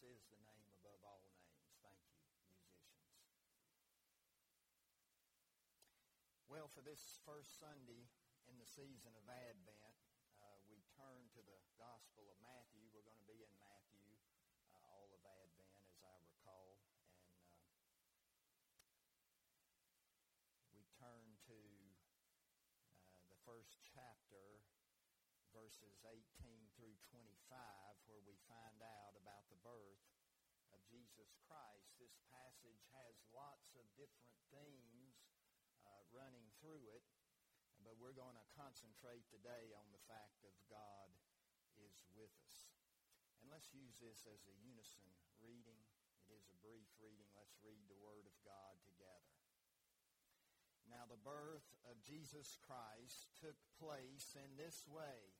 Is the name above all names. Thank you, musicians. Well, for this first Sunday in the season of Advent, uh, we turn to the Gospel of Matthew. We're going to be in Matthew uh, all of Advent, as I recall. And uh, we turn to uh, the first chapter, verses 18 through 25, where we find out about the birth of Jesus Christ. This passage has lots of different themes uh, running through it, but we're going to concentrate today on the fact of God is with us. And let's use this as a unison reading. It is a brief reading. Let's read the Word of God together. Now the birth of Jesus Christ took place in this way.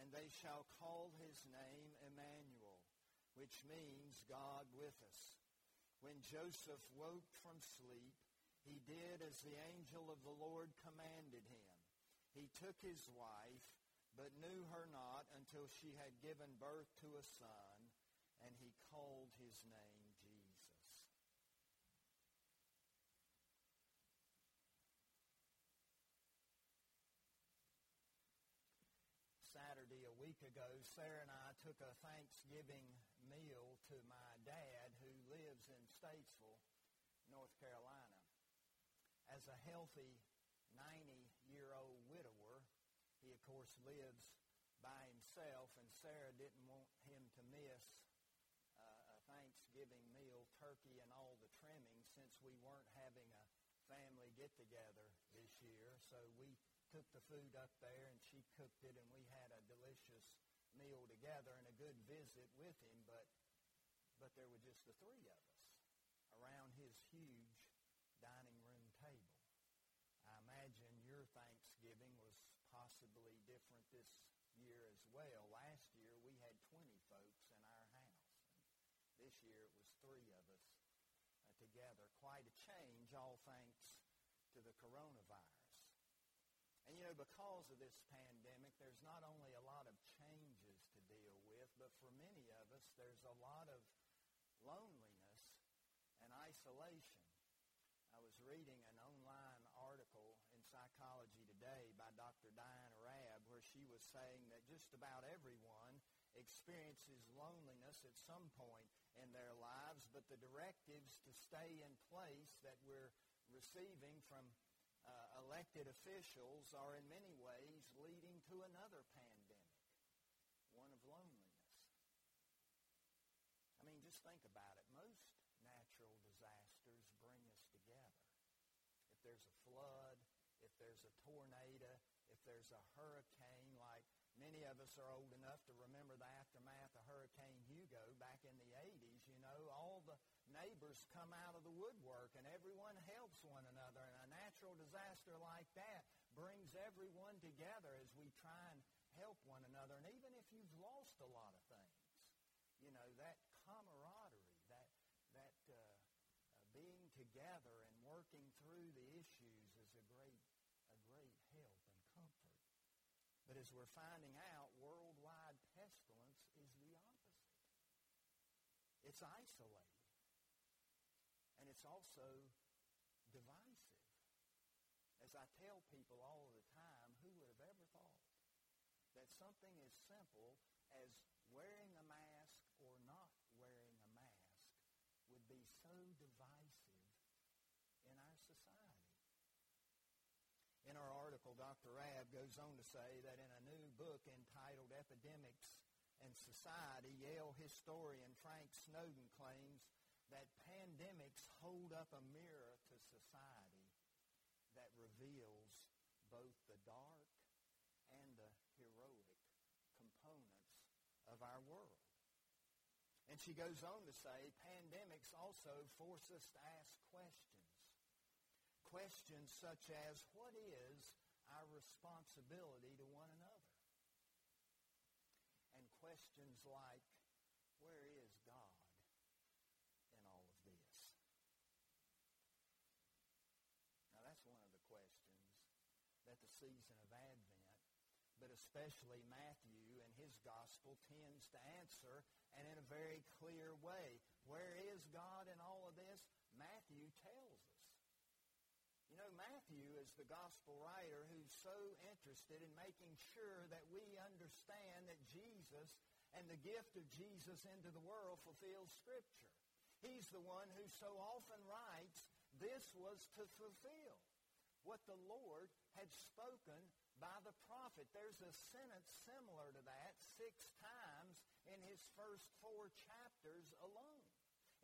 and they shall call his name Emmanuel, which means God with us. When Joseph woke from sleep, he did as the angel of the Lord commanded him. He took his wife, but knew her not until she had given birth to a son, and he called his name Jesus. Saturday a week ago, Sarah and I took a Thanksgiving meal to my dad who lives in Statesville, North Carolina. As a healthy 90-year-old widower, he of course lives by himself, and Sarah didn't want him to miss uh, a Thanksgiving meal, turkey and all the trimmings, since we weren't having a family get-together this year. So we took the food up there, and she cooked it, and we had a delicious meal together and a good visit with him. But but there were just the three of us around his huge dining room table. I imagine your Thanksgiving was possibly different this year as well. Last year we had 20 folks in our house. And this year it was three of us uh, together. Quite a change, all thanks to the coronavirus. Know, because of this pandemic, there's not only a lot of changes to deal with, but for many of us, there's a lot of loneliness and isolation. I was reading an online article in Psychology Today by Dr. Diana Raab where she was saying that just about everyone experiences loneliness at some point in their lives, but the directives to stay in place that we're receiving from uh, elected officials are in many ways leading to another pandemic, one of loneliness. I mean, just think about it. Most natural disasters bring us together. If there's a flood, if there's a tornado, if there's a hurricane, like many of us are old enough to remember the aftermath of Hurricane Hugo back in the 80s, you know, all the neighbors come out of the woodwork and everyone helps one another. And natural disaster like that brings everyone together as we try and help one another. And even if you've lost a lot of things, you know, that camaraderie, that, that uh, uh, being together and working through the issues is a great, a great help and comfort. But as we're finding out, worldwide pestilence is the opposite. It's isolating. And it's also divisive as I tell people all the time, who would have ever thought that something as simple as wearing a mask or not wearing a mask would be so divisive in our society? In our article, Dr. Raab goes on to say that in a new book entitled Epidemics and Society, Yale historian Frank Snowden claims that pandemics hold up a mirror to society that reveals both the dark and the heroic components of our world. And she goes on to say, pandemics also force us to ask questions. Questions such as, what is our responsibility to one another? And questions like, where is God in all of this? Now that's one of the questions that the season of Advent, but especially Matthew and his gospel tends to answer and in a very clear way. Where is God in all of this? Matthew tells us. You know, Matthew is the gospel writer who's so interested in making sure that we understand that Jesus and the gift of Jesus into the world fulfills Scripture. He's the one who so often writes, this was to fulfill what the Lord had spoken by the prophet. There's a sentence similar to that six times in his first four chapters alone.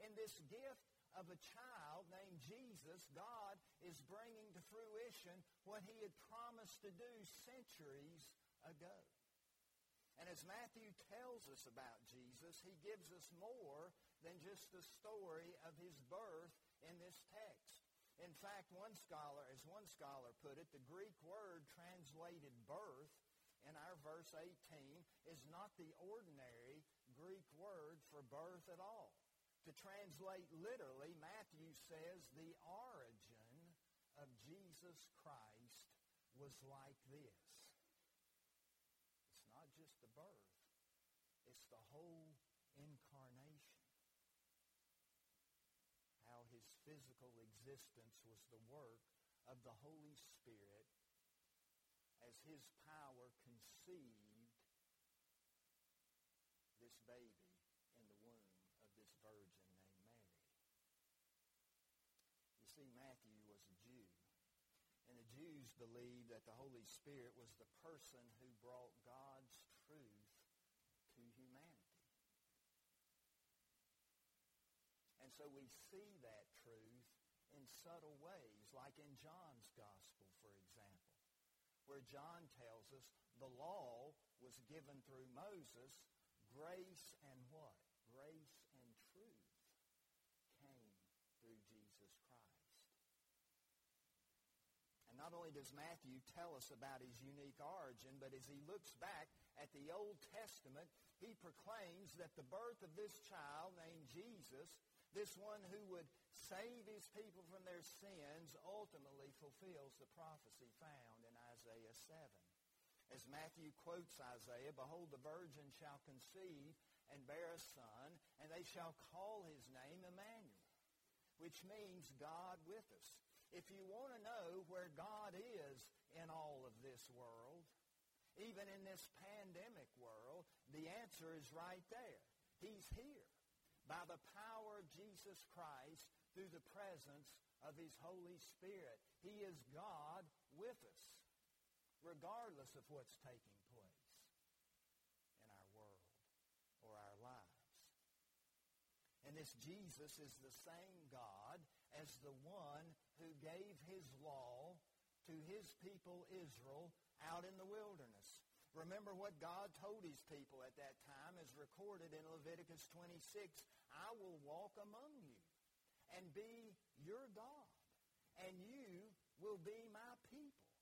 In this gift of a child named Jesus, God is bringing to fruition what he had promised to do centuries ago. And as Matthew tells us about Jesus, he gives us more than just the story of his birth in this text. In fact, one scholar, as one scholar put it, the Greek word translated birth in our verse 18 is not the ordinary Greek word for birth at all. To translate literally, Matthew says the origin of Jesus Christ was like this. It's not just the birth. It's the whole incarnation. How his physical existence was the work of the Holy Spirit as his power conceived this baby in the womb of this virgin named Mary. You see, Matthew was a Jew. And the Jews believed that the Holy Spirit was the person who brought God's truth to humanity. So we see that truth in subtle ways, like in John's Gospel, for example, where John tells us the law was given through Moses, grace and what? Grace and truth came through Jesus Christ. And not only does Matthew tell us about his unique origin, but as he looks back at the Old Testament, he proclaims that the birth of this child named Jesus, this one who would save his people from their sins, ultimately fulfills the prophecy found in Isaiah 7. As Matthew quotes Isaiah, Behold, the virgin shall conceive and bear a son, and they shall call his name Emmanuel, which means God with us. If you want to know where God is in all of this world, even in this pandemic world, the answer is right there. He's here by the power of Jesus Christ through the presence of his Holy Spirit. He is God with us, regardless of what's taking place in our world or our lives. And this Jesus is the same God as the one who gave his law to his people Israel out in the wilderness. Remember what God told his people at that time is recorded in Leviticus 26. I will walk among you and be your God, and you will be my people.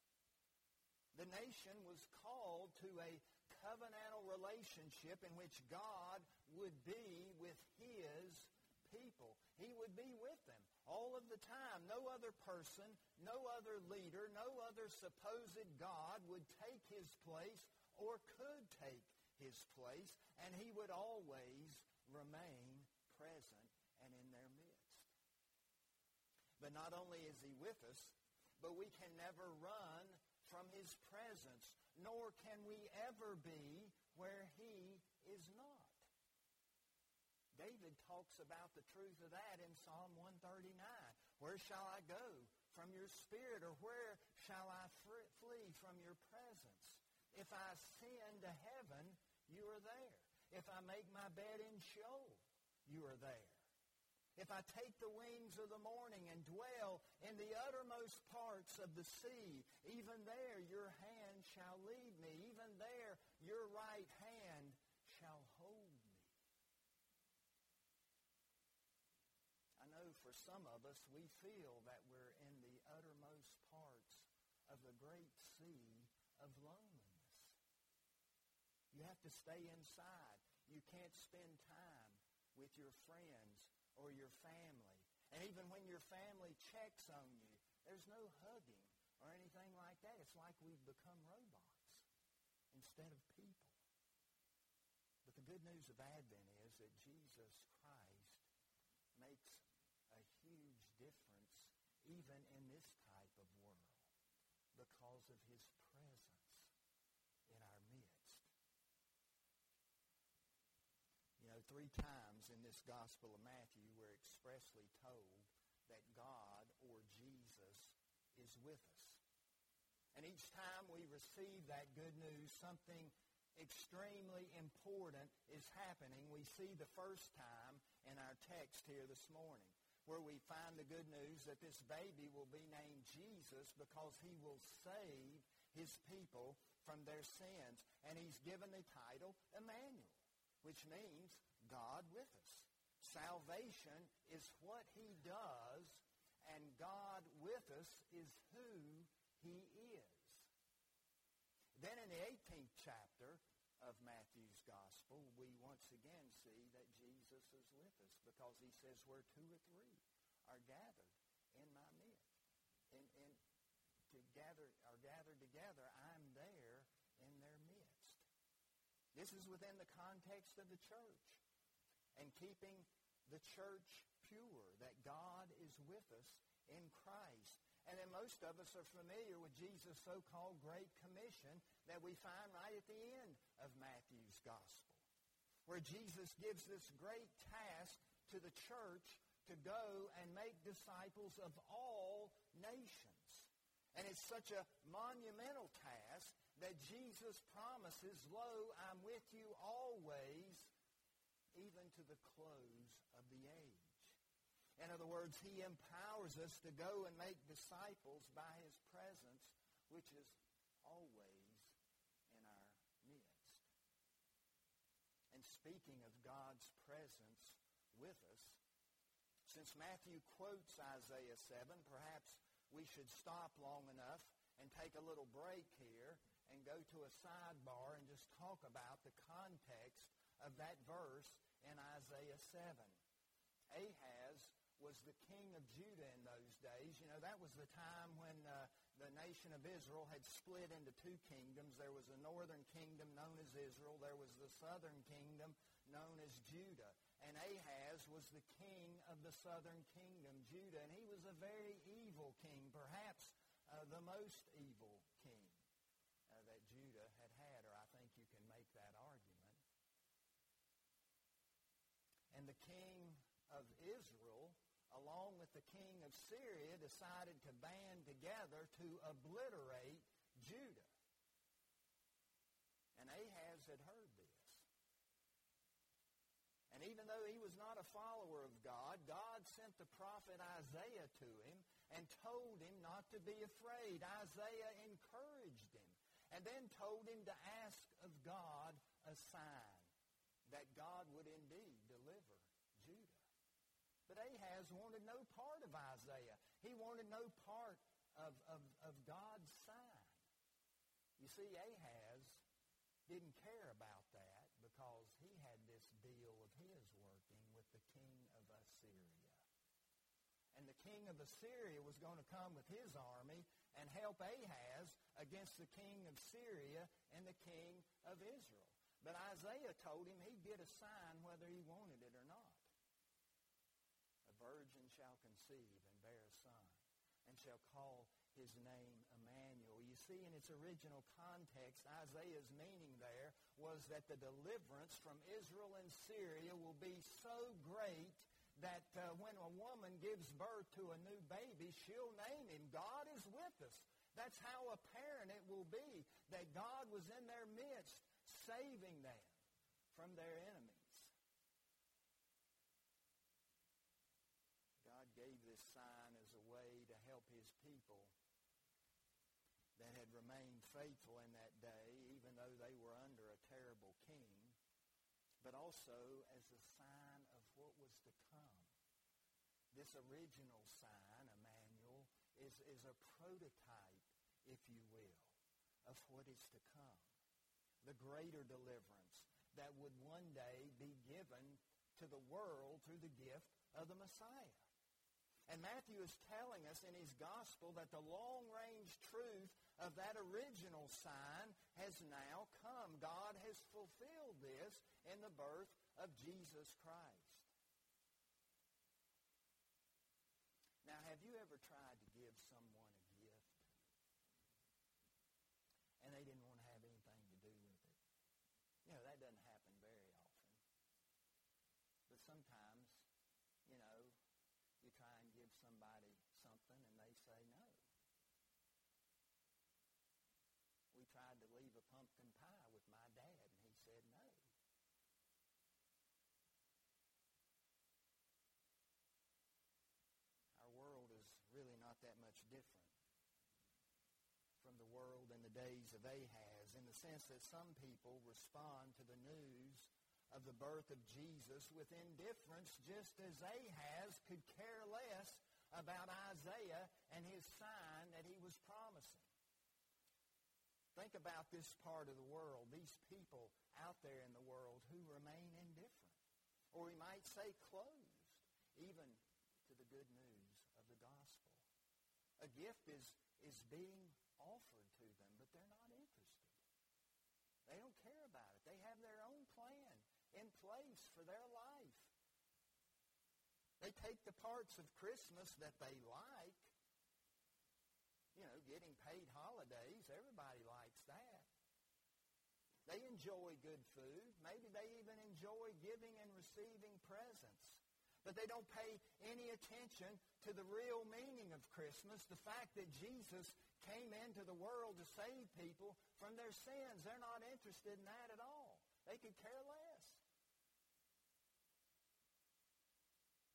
The nation was called to a covenantal relationship in which God would be with his people. He would be with them all of the time. No other person, no other leader, no other supposed God would take his place or could take his place, and he would always remain present and in their midst. But not only is he with us, but we can never run from his presence, nor can we ever be where he is not. David talks about the truth of that in Psalm 139. Where shall I go from your spirit? Or where shall I flee from your presence? If I ascend to heaven, you are there. If I make my bed in Sheol, you are there. If I take the wings of the morning and dwell in the uttermost parts of the sea, even there your hand shall lead me. Even there your right hand shall hold me. I know for some of us, we feel that we're in the uttermost parts of the great sea of loneliness. You have to stay inside. You can't spend time with your friends or your family. And even when your family checks on you, there's no hugging or anything like that. It's like we've become robots instead of people. But the good news of Advent is that Jesus Christ makes a huge difference even in this type of world because of his presence in our midst. You know, three times in this Gospel of Matthew, we're expressly told that God or Jesus is with us. And each time we receive that good news, something extremely important is happening. We see the first time in our text here this morning where we find the good news that this baby will be named Jesus because he will save his people from their sins. And he's given the title Emmanuel, which means God with us. Salvation is what he does, and God with us is who he is. Then in the 18th chapter of Matthew's Gospel, we once again see that Jesus is with us because he says where two or three are gathered in my midst. In, to gather, are gathered together, I'm there in their midst. This is within the context of the church and keeping the church pure, that God is with us in Christ. And then most of us are familiar with Jesus' so-called Great Commission that we find right at the end of Matthew's Gospel, where Jesus gives this great task to the church to go and make disciples of all nations. And it's such a monumental task that Jesus promises, Lo, I'm with you always, even to the close of the age. In other words, he empowers us to go and make disciples by his presence, which is always in our midst. And speaking of God's presence with us, since Matthew quotes Isaiah 7, perhaps we should stop long enough and take a little break here and go to a sidebar and just talk about the context of that verse in Isaiah 7. Ahaz was the king of Judah in those days. You know, that was the time when uh, the nation of Israel had split into two kingdoms. There was a northern kingdom known as Israel. There was the southern kingdom known as Judah. And Ahaz was the king of the southern kingdom, Judah. And he was a very evil king, perhaps uh, the most evil king uh, that Judah had had, or I think you can make that argument. And the king of Israel, along with the king of Syria, decided to band together to obliterate Judah. And Ahaz had heard this. and even though he was not a follower of God, God sent the prophet Isaiah to him and told him not to be afraid. Isaiah encouraged him and then told him to ask of God a sign that God would indeed. But Ahaz wanted no part of Isaiah. He wanted no part of, of, of God's sign. You see, Ahaz didn't care about that because he had this deal of his working with the king of Assyria. And the king of Assyria was going to come with his army and help Ahaz against the king of Syria and the king of Israel. But Isaiah told him he'd get a sign whether he wanted it or not. Virgin shall conceive and bear a son and shall call his name Emmanuel. You see, in its original context, Isaiah's meaning there was that the deliverance from Israel and Syria will be so great that uh, when a woman gives birth to a new baby, she'll name him. God is with us. That's how apparent it will be that God was in their midst, saving them from their enemies. God gave this sign as a way to help his people that had remained faithful in that day, even though they were under a terrible king, but also as a sign of what was to come. This original sign, Emmanuel, is, is a prototype, if you will, of what is to come. The greater deliverance that would one day be given to the world through the gift of the Messiah. And Matthew is telling us in his gospel that the long-range truth of that original sign has now come. God has fulfilled this in the birth of Jesus Christ. Now, have you ever tried to give someone a gift and they didn't want to have anything to do with it? You know, that doesn't happen very often. But sometimes, you know, you try and give somebody something and they say no. We tried to leave a pumpkin pie with my dad and he said no. Our world is really not that much different from the world in the days of Ahaz in the sense that some people respond to the news of the birth of Jesus with indifference just as Ahaz could care less about Isaiah and his sign that he was promising. Think about this part of the world, these people out there in the world who remain indifferent. Or we might say closed, even to the good news of the gospel. A gift is, is being offered to them, but they're not interested. They don't care about it. They have their own plan in place for their life. They take the parts of Christmas that they like. They enjoy good food. Maybe they even enjoy giving and receiving presents. But they don't pay any attention to the real meaning of Christmas, the fact that Jesus came into the world to save people from their sins. They're not interested in that at all. They could care less.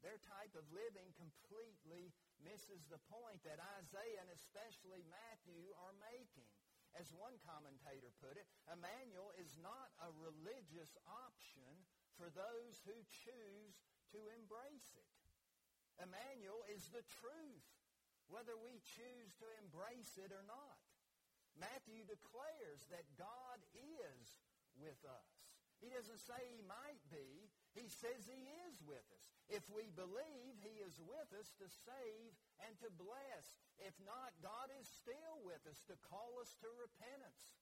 Their type of living completely misses the point that Isaiah and especially Matthew are making. As one commentator put it, Emmanuel is not a religious option for those who choose to embrace it. Emmanuel is the truth, whether we choose to embrace it or not. Matthew declares that God is with us. He doesn't say he might be. He says he is with us. If we believe, he is with us to save and to bless. If not, God is still with us to call us to repentance.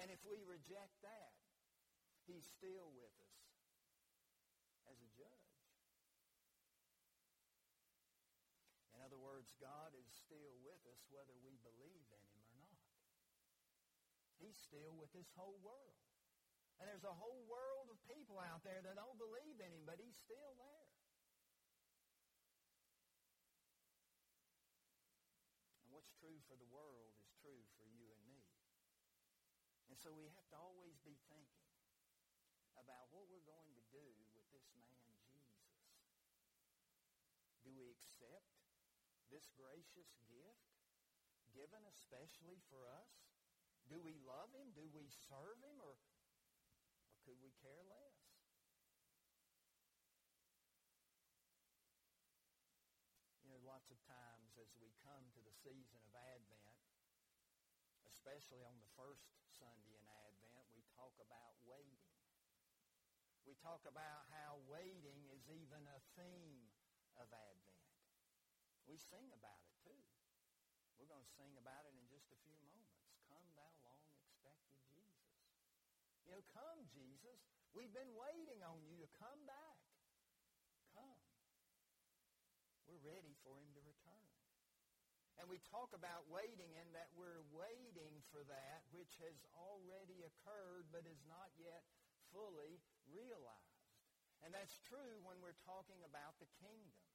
And if we reject that, he's still with us as a judge. In other words, God is still with us whether we believe in him or not. He's still with this whole world. And there's a whole world of people out there that don't believe in him, but he's still there. And what's true for the world is true for you and me. And so we have to always be thinking about what we're going to do with this man, Jesus. Do we accept this gracious gift given especially for us? Do we love him? Do we serve him? Or could we care less? You know, lots of times as we come to the season of Advent, especially on the first Sunday in Advent, we talk about waiting. We talk about how waiting is even a theme of Advent. We sing about it too. We're going to sing about it in just a few moments. Come thou long expected Jesus. You know, come, Jesus. We've been waiting on you to come back. Come. We're ready for him to return. And we talk about waiting in that we're waiting for that which has already occurred but is not yet fully realized. And that's true when we're talking about the kingdom.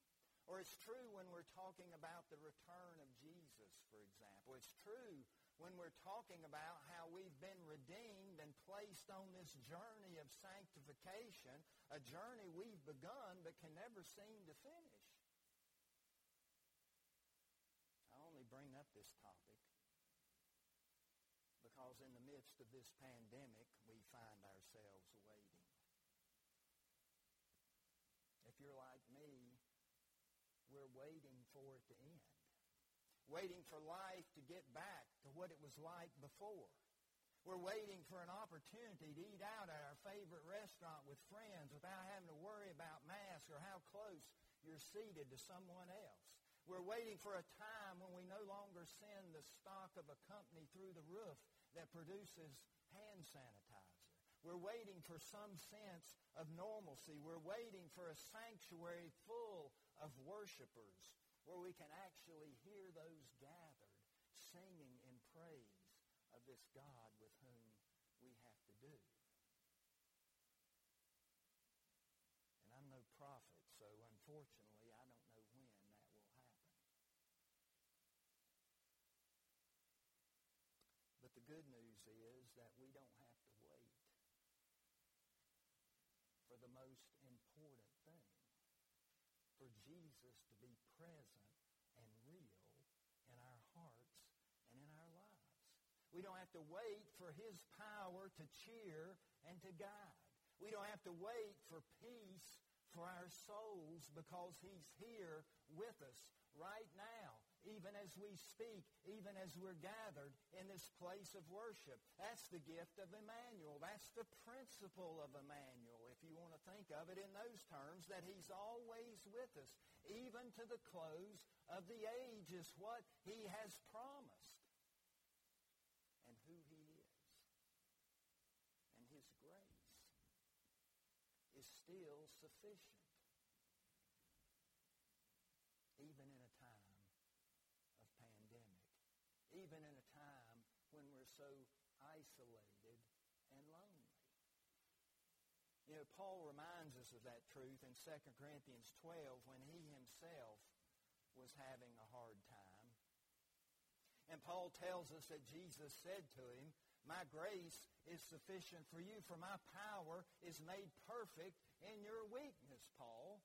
Or it's true when we're talking about the return of Jesus, for example. It's true when we're talking about how we've been redeemed and placed on this journey of sanctification, a journey we've begun but can never seem to finish. I only bring up this topic because in the midst of this pandemic, we find ourselves waiting. If you're like me, we're waiting for it to end waiting for life to get back what it was like before. We're waiting for an opportunity to eat out at our favorite restaurant with friends without having to worry about masks or how close you're seated to someone else. We're waiting for a time when we no longer send the stock of a company through the roof that produces hand sanitizer. We're waiting for some sense of normalcy. We're waiting for a sanctuary full of worshipers where we can actually hear those gathered singing this God with whom we have to do. And I'm no prophet, so unfortunately I don't know when that will happen. But the good news is that we don't have to wait for the most important thing for Jesus to be present and real in our hearts and in our lives. We don't have to wait for his power to cheer and to guide. We don't have to wait for peace for our souls because he's here with us right now even as we speak, even as we're gathered in this place of worship. That's the gift of Emmanuel. That's the principle of Emmanuel, if you want to think of it in those terms, that he's always with us, even to the close of the age is what he has promised and who he is. And his grace is still sufficient. Even in a time of pandemic, even in a time when we're so isolated and lonely. You know, Paul reminds us of that truth in 2 Corinthians 12 when he himself was having a hard time. And Paul tells us that Jesus said to him, My grace is sufficient for you, for my power is made perfect in your weakness, Paul.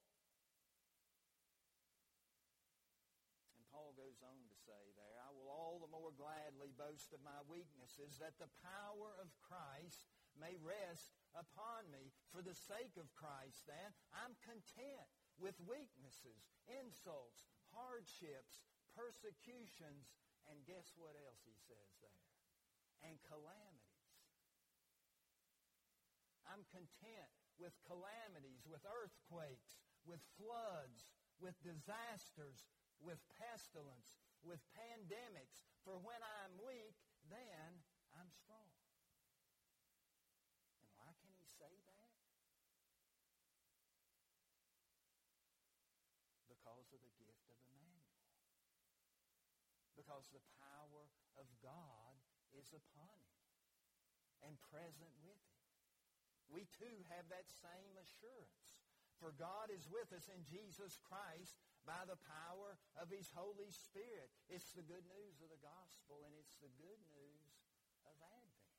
And Paul goes on to say there, I will all the more gladly boast of my weaknesses, that the power of Christ may rest upon me. For the sake of Christ, then, I'm content with weaknesses, insults, hardships, persecutions, and guess what else he says there? And calamities. I'm content with calamities, with earthquakes, with floods, with disasters, with pestilence, with pandemics. For when I'm weak, then I'm strong. And why can he say that? Because of the gift of Emmanuel. Because the power of God is upon him and present with him. We too have that same assurance. For God is with us in Jesus Christ by the power of his Holy Spirit. It's the good news of the gospel, and it's the good news of Advent.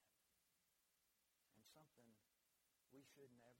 And something we should never